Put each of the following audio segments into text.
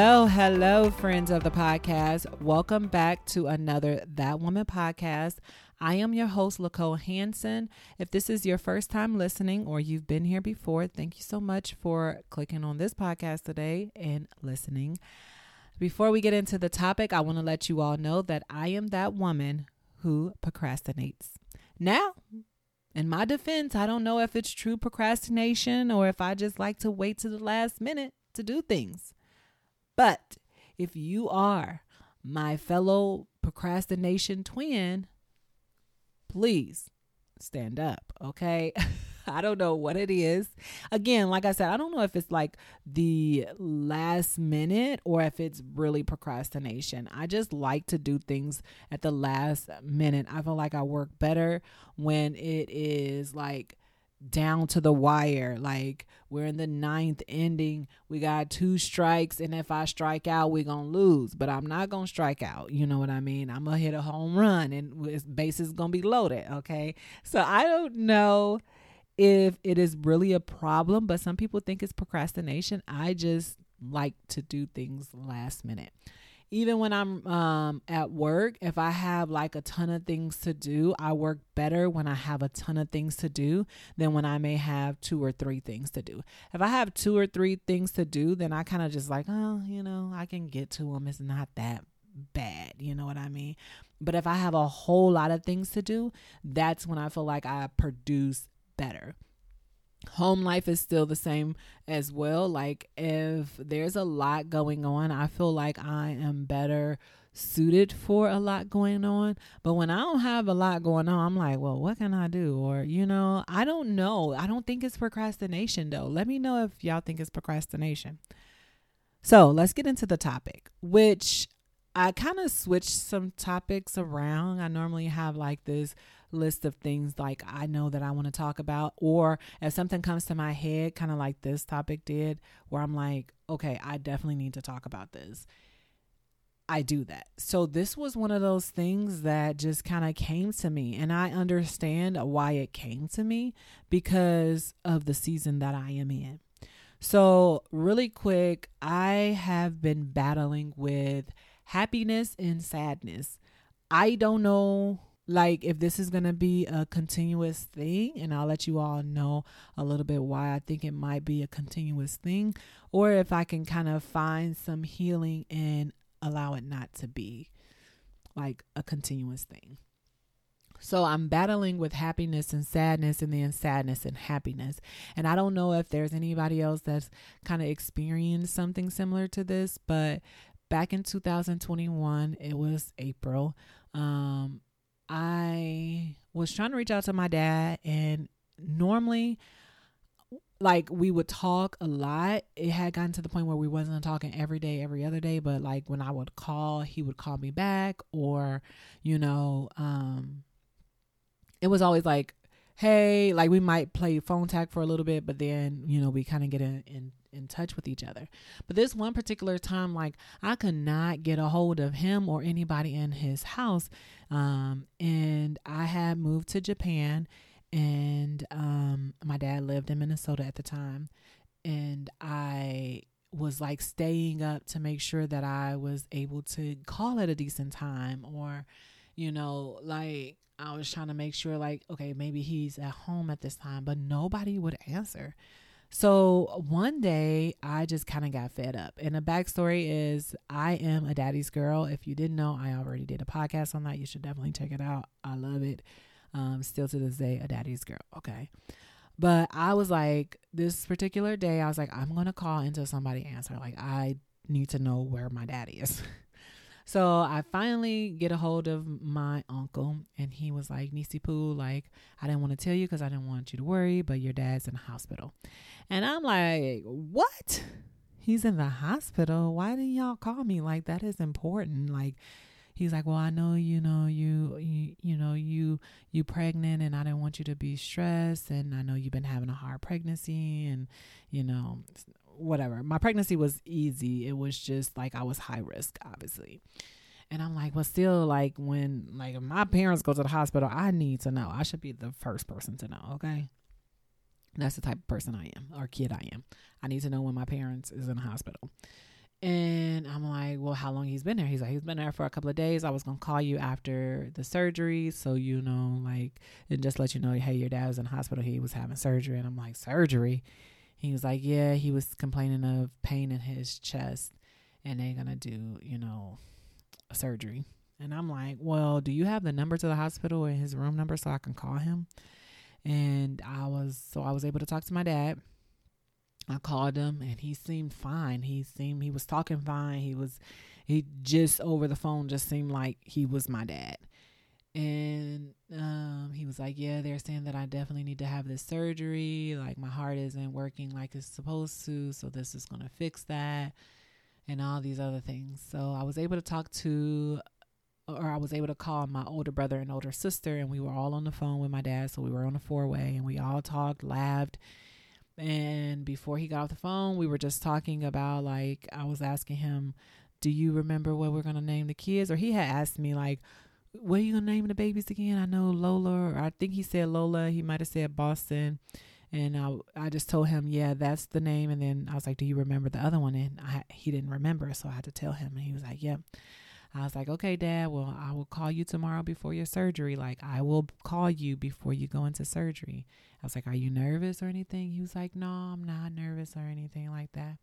Hello, hello, friends of the podcast. Welcome back to another That Woman podcast. I am your host, Lacole Hanson. If this is your first time listening or you've been here before, thank you so much for clicking on this podcast today and listening. Before we get into the topic, I want to let you all know that I am that woman who procrastinates. Now, in my defense, I don't know if it's true procrastination or if I just like to wait to the last minute to do things. But if you are my fellow procrastination twin, please stand up, okay? I don't know what it is. Again, like I said, I don't know if it's like the last minute or if it's really procrastination. I just like to do things at the last minute. I feel like I work better when it is like down to the wire. Like we're in the ninth ending. We got two strikes, and if I strike out, we're gonna lose. But I'm not gonna strike out. You know what I mean? I'm gonna hit a home run, and base is gonna be loaded. Okay, so I don't know if it is really a problem, but some people think it's procrastination. I just like to do things last minute even when I'm um, at work, if I have like a ton of things to do, I work better when I have a ton of things to do than when I may have two or three things to do. If I have two or three things to do, then I kind of just like, oh, you know, I can get to them. It's not that bad. You know what I mean? But if I have a whole lot of things to do, that's when I feel like I produce better home life is still the same as well. Like if there's a lot going on, I feel like I am better suited for a lot going on. But when I don't have a lot going on, I'm like, well, what can I do? Or, you know, I don't know. I don't think it's procrastination though. Let me know if y'all think it's procrastination. So let's get into the topic, which I kind of switched some topics around. I normally have like this list of things like I know that I want to talk about, or if something comes to my head, kind of like this topic did, where I'm like, okay, I definitely need to talk about this. I do that. So this was one of those things that just kind of came to me and I understand why it came to me because of the season that I am in. So, really quick, I have been battling with happiness and sadness. I don't know like if this is going to be a continuous thing and I'll let you all know a little bit why I think it might be a continuous thing or if I can kind of find some healing and allow it not to be like a continuous thing. So I'm battling with happiness and sadness and then sadness and happiness. And I don't know if there's anybody else that's kind of experienced something similar to this, but back in 2021, it was April. Um, I was trying to reach out to my dad, and normally, like we would talk a lot. It had gotten to the point where we wasn't talking every day, every other day, but like when I would call, he would call me back, or you know, um, it was always like, hey, like we might play phone tag for a little bit, but then you know we kind of get in, in in touch with each other. But this one particular time, like I could not get a hold of him or anybody in his house. Um, and I had moved to Japan and um, my dad lived in Minnesota at the time. And I was like staying up to make sure that I was able to call at a decent time or, you know, like I was trying to make sure, like, okay, maybe he's at home at this time, but nobody would answer. So one day I just kind of got fed up. And the backstory is I am a daddy's girl. If you didn't know, I already did a podcast on that. You should definitely check it out. I love it. Um, still to this day, a daddy's girl. Okay. But I was like, this particular day, I was like, I'm going to call until somebody answer. Like, I need to know where my daddy is. So I finally get a hold of my uncle, and he was like, Nisi Poo, like, I didn't want to tell you because I didn't want you to worry, but your dad's in the hospital. And I'm like, what? He's in the hospital. Why didn't y'all call me? Like, that is important. Like, he's like, well, I know, you know, you, you, you know, you, you pregnant and I didn't want you to be stressed. And I know you've been having a hard pregnancy and, you know, whatever. My pregnancy was easy. It was just like I was high risk, obviously. And I'm like, well, still, like when like my parents go to the hospital, I need to know. I should be the first person to know. Okay. That's the type of person I am or kid I am. I need to know when my parents is in the hospital. And I'm like, well, how long he's been there? He's like, he's been there for a couple of days. I was gonna call you after the surgery, so you know, like, and just let you know, hey, your dad was in the hospital. He was having surgery, and I'm like, surgery. He was like, yeah, he was complaining of pain in his chest, and they're gonna do, you know, a surgery. And I'm like, well, do you have the number to the hospital and his room number so I can call him? And I was so I was able to talk to my dad I called him and he seemed fine. He seemed he was talking fine. He was he just over the phone just seemed like he was my dad. And um, he was like, "Yeah, they're saying that I definitely need to have this surgery. Like my heart isn't working like it's supposed to, so this is going to fix that." And all these other things. So I was able to talk to or I was able to call my older brother and older sister, and we were all on the phone with my dad. So we were on a four way, and we all talked, laughed, and before he got off the phone, we were just talking about like I was asking him, "Do you remember what we're gonna name the kids?" Or he had asked me like, "What are you gonna name the babies again?" I know Lola, or I think he said Lola. He might have said Boston. And I, I just told him, yeah, that's the name. And then I was like, do you remember the other one? And I, he didn't remember, so I had to tell him. And he was like, yep. Yeah. I was like, okay, dad, well, I will call you tomorrow before your surgery. Like, I will call you before you go into surgery. I was like, are you nervous or anything? He was like, no, I'm not nervous or anything like that.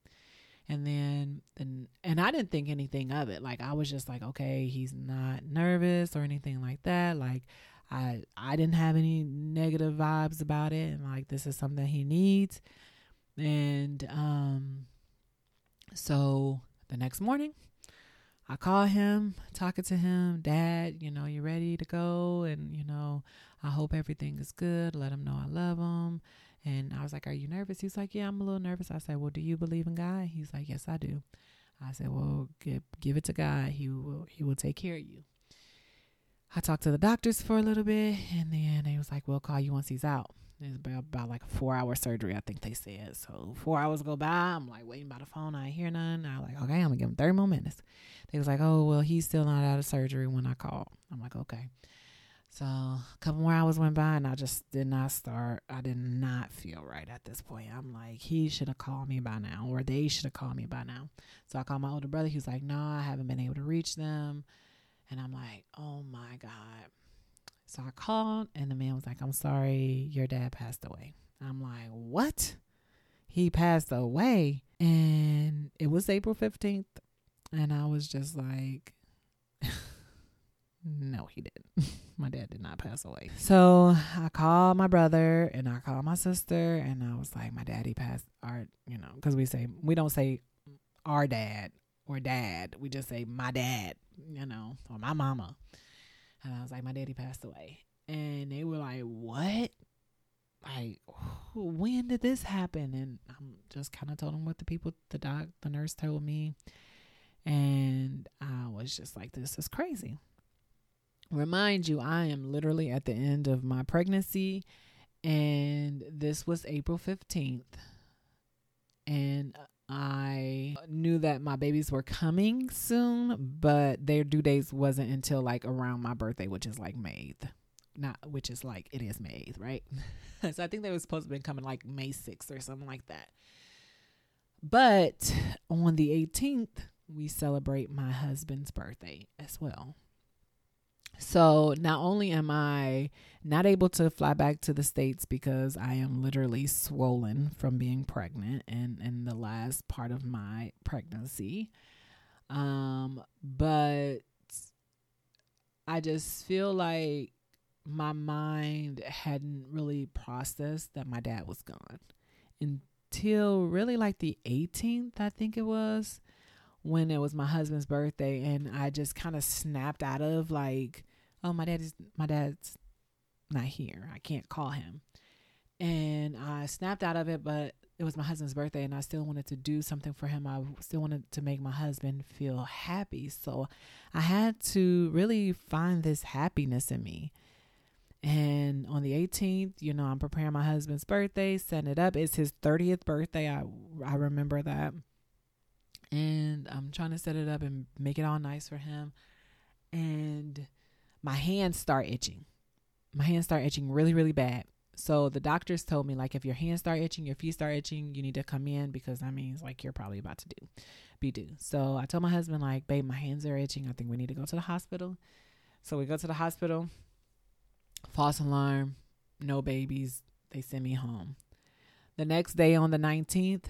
And then, and, and I didn't think anything of it. Like, I was just like, okay, he's not nervous or anything like that. Like, I, I didn't have any negative vibes about it. And like, this is something he needs. And, um, so the next morning, I call him, talking to him, Dad, you know, you're ready to go? And, you know, I hope everything is good. Let him know I love him. And I was like, Are you nervous? He's like, Yeah, I'm a little nervous. I said, Well, do you believe in God? He's like, Yes, I do. I said, Well, give, give it to God. He will he will take care of you. I talked to the doctors for a little bit and then they was like, We'll call you once he's out. It's about, about like a four hour surgery, I think they said. So four hours go by. I'm like waiting by the phone. I hear none. I was like, okay, I'm gonna give him 30 more minutes. They was like, oh well, he's still not out of surgery when I called. I'm like, okay. So a couple more hours went by and I just did not start. I did not feel right at this point. I'm like, he should have called me by now, or they should have called me by now. So I called my older brother. He was like, no, I haven't been able to reach them. And I'm like, oh my God. So I called, and the man was like, I'm sorry, your dad passed away. I'm like, what? He passed away. And it was April 15th. And I was just like, no, he didn't. my dad did not pass away. So I called my brother and I called my sister, and I was like, my daddy passed our, you know, because we say, we don't say our dad or dad. We just say my dad, you know, or my mama. And I was like, my daddy passed away. And they were like, what? Like, when did this happen? And I'm just kind of told them what the people, the doc, the nurse told me. And I was just like, this is crazy. Remind you, I am literally at the end of my pregnancy. And this was April 15th. And I knew that my babies were coming soon, but their due dates wasn't until like around my birthday, which is like May 8th. Not which is like it is May 8th, right? so I think they were supposed to be coming like May 6th or something like that. But on the 18th, we celebrate my husband's birthday as well. So not only am I not able to fly back to the States because I am literally swollen from being pregnant and in the last part of my pregnancy, um, but I just feel like my mind hadn't really processed that my dad was gone until really like the 18th, I think it was when it was my husband's birthday and I just kind of snapped out of like, oh my dad is my dad's not here. I can't call him. And I snapped out of it, but it was my husband's birthday and I still wanted to do something for him. I still wanted to make my husband feel happy. So I had to really find this happiness in me. And on the 18th, you know, I'm preparing my husband's birthday, setting it up. It's his 30th birthday. I I remember that and I'm trying to set it up and make it all nice for him. And my hands start itching. My hands start itching really, really bad. So the doctors told me like if your hands start itching, your feet start itching, you need to come in because that means like you're probably about to do be due. So I told my husband like, babe, my hands are itching. I think we need to go to the hospital. So we go to the hospital. False alarm, no babies. They send me home. The next day on the 19th,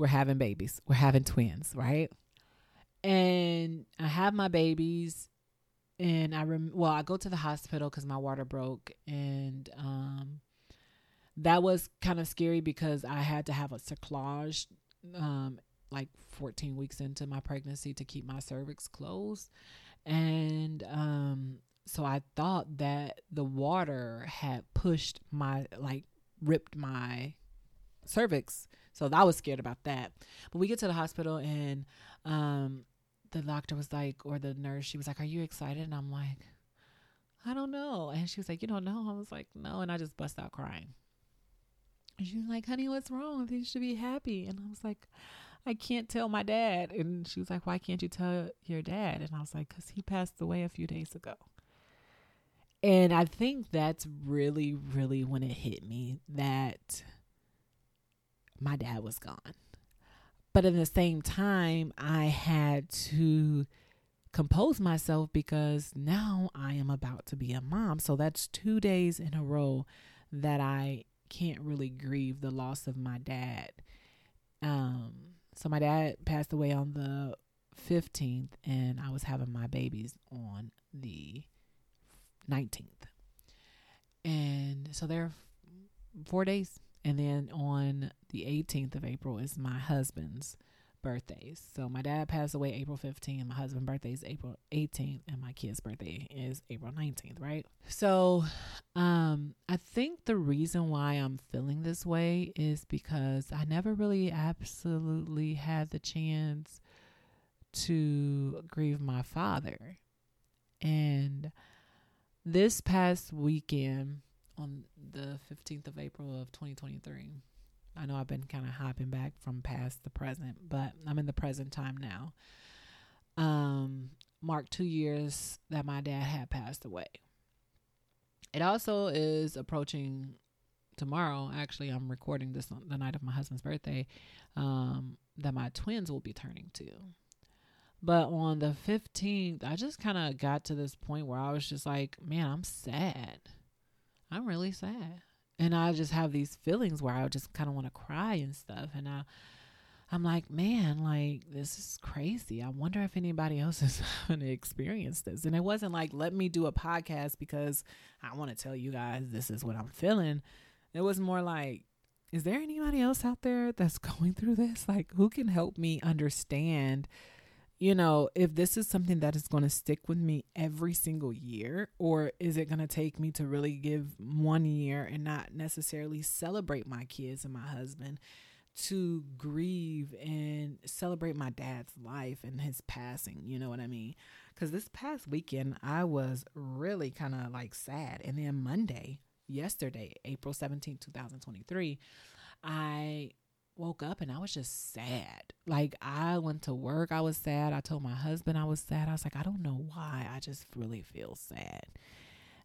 we're having babies. We're having twins, right? And I have my babies and I rem- well, I go to the hospital cuz my water broke and um that was kind of scary because I had to have a cerclage um like 14 weeks into my pregnancy to keep my cervix closed and um so I thought that the water had pushed my like ripped my cervix. So I was scared about that. But we get to the hospital and um the doctor was like or the nurse, she was like, Are you excited? And I'm like, I don't know. And she was like, You don't know? I was like, No, and I just bust out crying. And she was like, Honey, what's wrong? You should be happy. And I was like, I can't tell my dad. And she was like, Why can't you tell your dad? And I was like, Because he passed away a few days ago. And I think that's really, really when it hit me that my dad was gone. But at the same time, I had to compose myself because now I am about to be a mom. So that's two days in a row that I can't really grieve the loss of my dad. Um, so my dad passed away on the 15th, and I was having my babies on the 19th. And so there are four days. And then on the 18th of April is my husband's birthdays. So my dad passed away April 15th, my husband's birthday is April 18th, and my kid's birthday is April 19th, right? So um I think the reason why I'm feeling this way is because I never really absolutely had the chance to grieve my father. And this past weekend on the 15th of April of 2023. I know I've been kind of hopping back from past to present, but I'm in the present time now. Um, marked two years that my dad had passed away. It also is approaching tomorrow. Actually, I'm recording this on the night of my husband's birthday. Um, that my twins will be turning two. But on the 15th, I just kind of got to this point where I was just like, man, I'm sad. I'm really sad. And I just have these feelings where I just kind of want to cry and stuff. And I, I'm like, man, like this is crazy. I wonder if anybody else is going to experience this. And it wasn't like, let me do a podcast because I want to tell you guys this is what I'm feeling. It was more like, is there anybody else out there that's going through this? Like, who can help me understand you know, if this is something that is going to stick with me every single year, or is it going to take me to really give one year and not necessarily celebrate my kids and my husband to grieve and celebrate my dad's life and his passing? You know what I mean? Because this past weekend, I was really kind of like sad. And then Monday, yesterday, April 17, 2023, I woke up and I was just sad. Like I went to work, I was sad. I told my husband I was sad. I was like, I don't know why. I just really feel sad.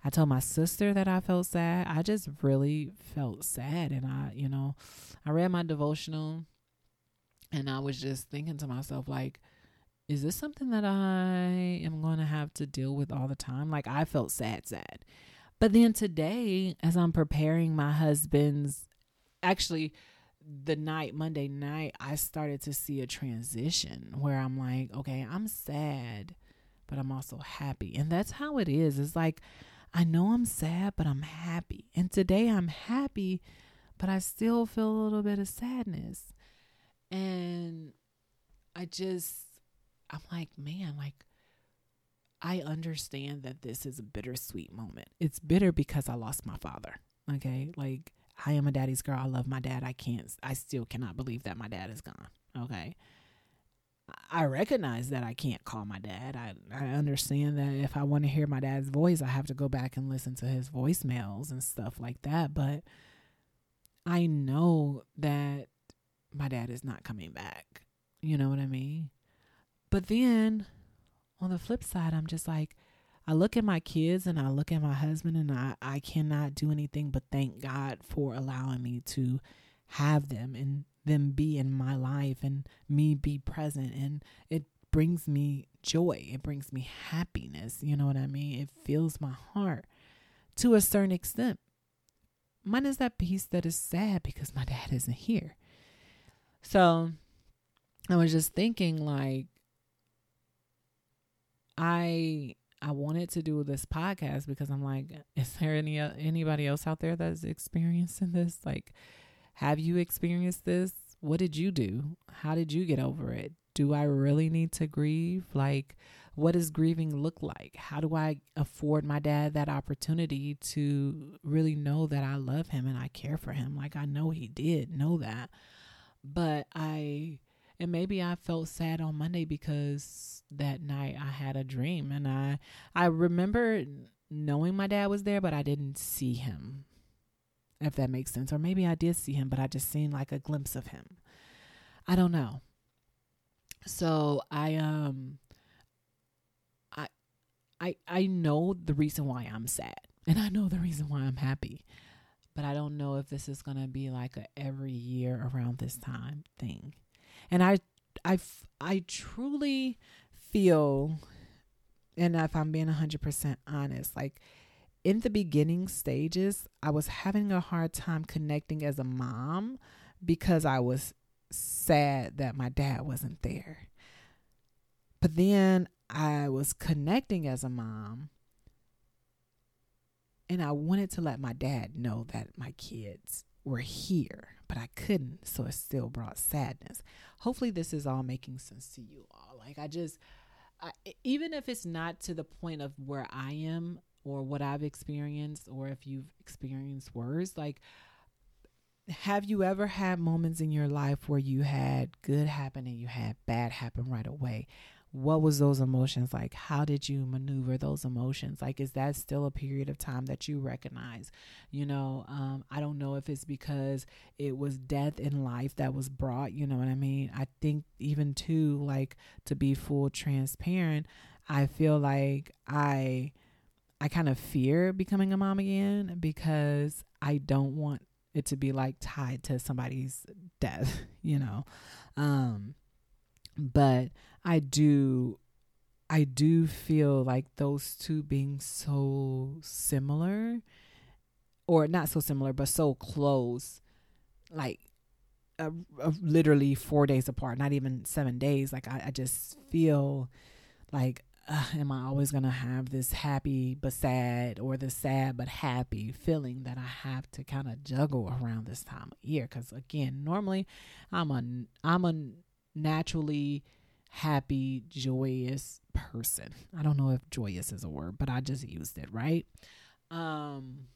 I told my sister that I felt sad. I just really felt sad and I, you know, I read my devotional and I was just thinking to myself like is this something that I am going to have to deal with all the time? Like I felt sad sad. But then today as I'm preparing my husband's actually the night, Monday night, I started to see a transition where I'm like, okay, I'm sad, but I'm also happy. And that's how it is. It's like, I know I'm sad, but I'm happy. And today I'm happy, but I still feel a little bit of sadness. And I just, I'm like, man, like, I understand that this is a bittersweet moment. It's bitter because I lost my father. Okay. Like, I am a daddy's girl. I love my dad. I can't, I still cannot believe that my dad is gone. Okay. I recognize that I can't call my dad. I, I understand that if I want to hear my dad's voice, I have to go back and listen to his voicemails and stuff like that. But I know that my dad is not coming back. You know what I mean? But then on the flip side, I'm just like, I look at my kids and I look at my husband and I, I cannot do anything but thank God for allowing me to have them and them be in my life and me be present and it brings me joy. It brings me happiness. You know what I mean? It fills my heart to a certain extent. Mine is that piece that is sad because my dad isn't here. So I was just thinking like I I wanted to do this podcast because I'm like, is there any uh, anybody else out there that's experiencing this? Like, have you experienced this? What did you do? How did you get over it? Do I really need to grieve? Like, what does grieving look like? How do I afford my dad that opportunity to really know that I love him and I care for him? Like, I know he did know that. But I, and maybe I felt sad on Monday because that night I had a dream and I, I remember knowing my dad was there, but I didn't see him if that makes sense. Or maybe I did see him, but I just seen like a glimpse of him. I don't know. So I um I I I know the reason why I'm sad. And I know the reason why I'm happy. But I don't know if this is going to be like a every year around this time thing. And I I I truly feel and if I'm being 100% honest, like in the beginning stages, I was having a hard time connecting as a mom because I was sad that my dad wasn't there. But then I was connecting as a mom and I wanted to let my dad know that my kids were here, but I couldn't, so it still brought sadness. Hopefully, this is all making sense to you all. Like, I just, I, even if it's not to the point of where I am or what I've experienced, or if you've experienced worse, like have you ever had moments in your life where you had good happen and you had bad happen right away? What was those emotions like? How did you maneuver those emotions? Like, is that still a period of time that you recognize? You know, um, I don't know if it's because it was death in life that was brought, you know what I mean? I think even too, like, to be full transparent, I feel like I I kind of fear becoming a mom again because I don't want it to be like tied to somebody's death, you know. Um but I do I do feel like those two being so similar or not so similar but so close like uh, uh, literally 4 days apart, not even 7 days like I, I just feel like uh, am I always going to have this happy but sad or the sad but happy feeling that I have to kind of juggle around this time of year? Cuz again normally I'm a I'm a naturally happy joyous person. I don't know if joyous is a word, but I just used it, right? Um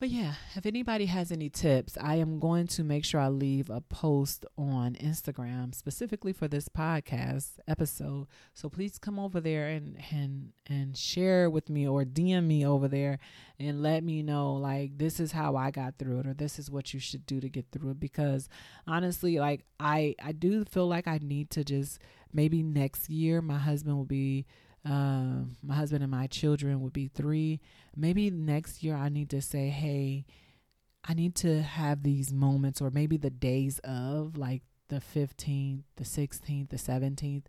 but yeah, if anybody has any tips, I am going to make sure I leave a post on Instagram specifically for this podcast episode. So please come over there and and and share with me or DM me over there and let me know like this is how I got through it or this is what you should do to get through it because honestly like I I do feel like I need to just maybe next year my husband will be uh, my husband and my children would be three. Maybe next year I need to say, hey, I need to have these moments, or maybe the days of like the 15th, the 16th, the 17th,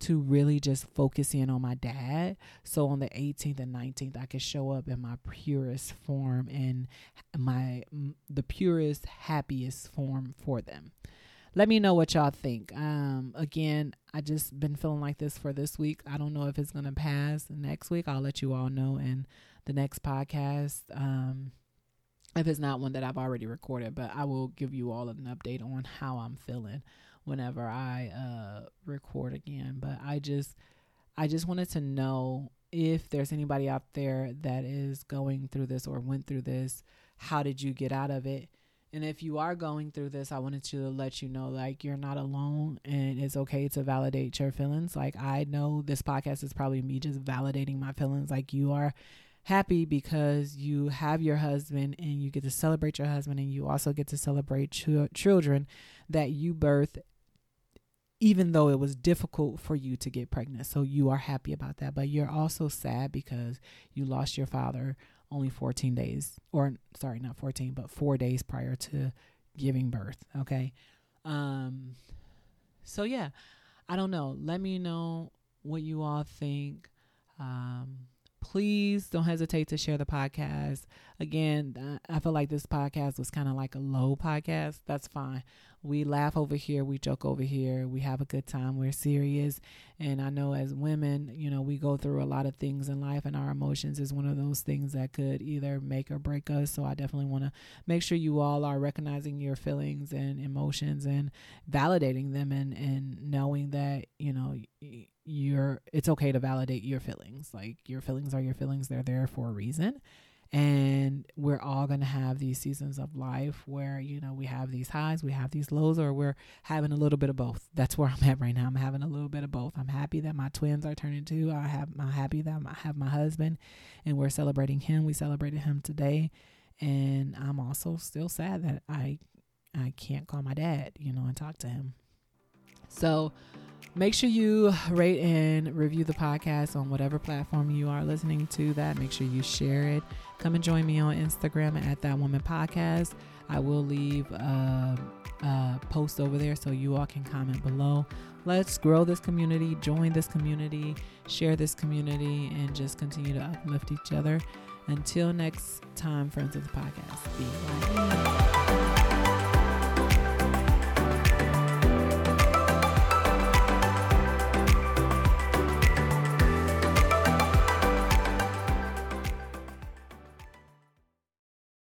to really just focus in on my dad. So on the 18th and 19th, I could show up in my purest form and my the purest, happiest form for them let me know what y'all think. Um, again, I just been feeling like this for this week. I don't know if it's gonna pass next week. I'll let you all know in the next podcast. Um, if it's not one that I've already recorded, but I will give you all an update on how I'm feeling whenever I uh record again. But I just I just wanted to know if there's anybody out there that is going through this or went through this, how did you get out of it? And if you are going through this, I wanted to let you know like you're not alone and it's okay to validate your feelings. Like I know this podcast is probably me just validating my feelings like you are happy because you have your husband and you get to celebrate your husband and you also get to celebrate ch- children that you birth even though it was difficult for you to get pregnant. So you are happy about that, but you're also sad because you lost your father only 14 days or sorry, not 14, but 4 days prior to giving birth, okay? Um so yeah, I don't know. Let me know what you all think. Um please don't hesitate to share the podcast. Again, I feel like this podcast was kind of like a low podcast. That's fine we laugh over here, we joke over here, we have a good time, we're serious. And I know as women, you know, we go through a lot of things in life, and our emotions is one of those things that could either make or break us. So I definitely want to make sure you all are recognizing your feelings and emotions and validating them and, and knowing that, you know, you're it's okay to validate your feelings. Like your feelings are your feelings, they're there for a reason. And we're all going to have these seasons of life where you know we have these highs we have these lows or we're having a little bit of both. That's where i'm at right now. I'm having a little bit of both. I'm happy that my twins are turning two. I have i'm happy that i have my husband and we're celebrating him. We celebrated him today. And i'm also still sad that i i can't call my dad you know and talk to him. So Make sure you rate and review the podcast on whatever platform you are listening to that. Make sure you share it. Come and join me on Instagram at That Woman Podcast. I will leave a, a post over there so you all can comment below. Let's grow this community, join this community, share this community, and just continue to uplift each other. Until next time, friends of the podcast, be right.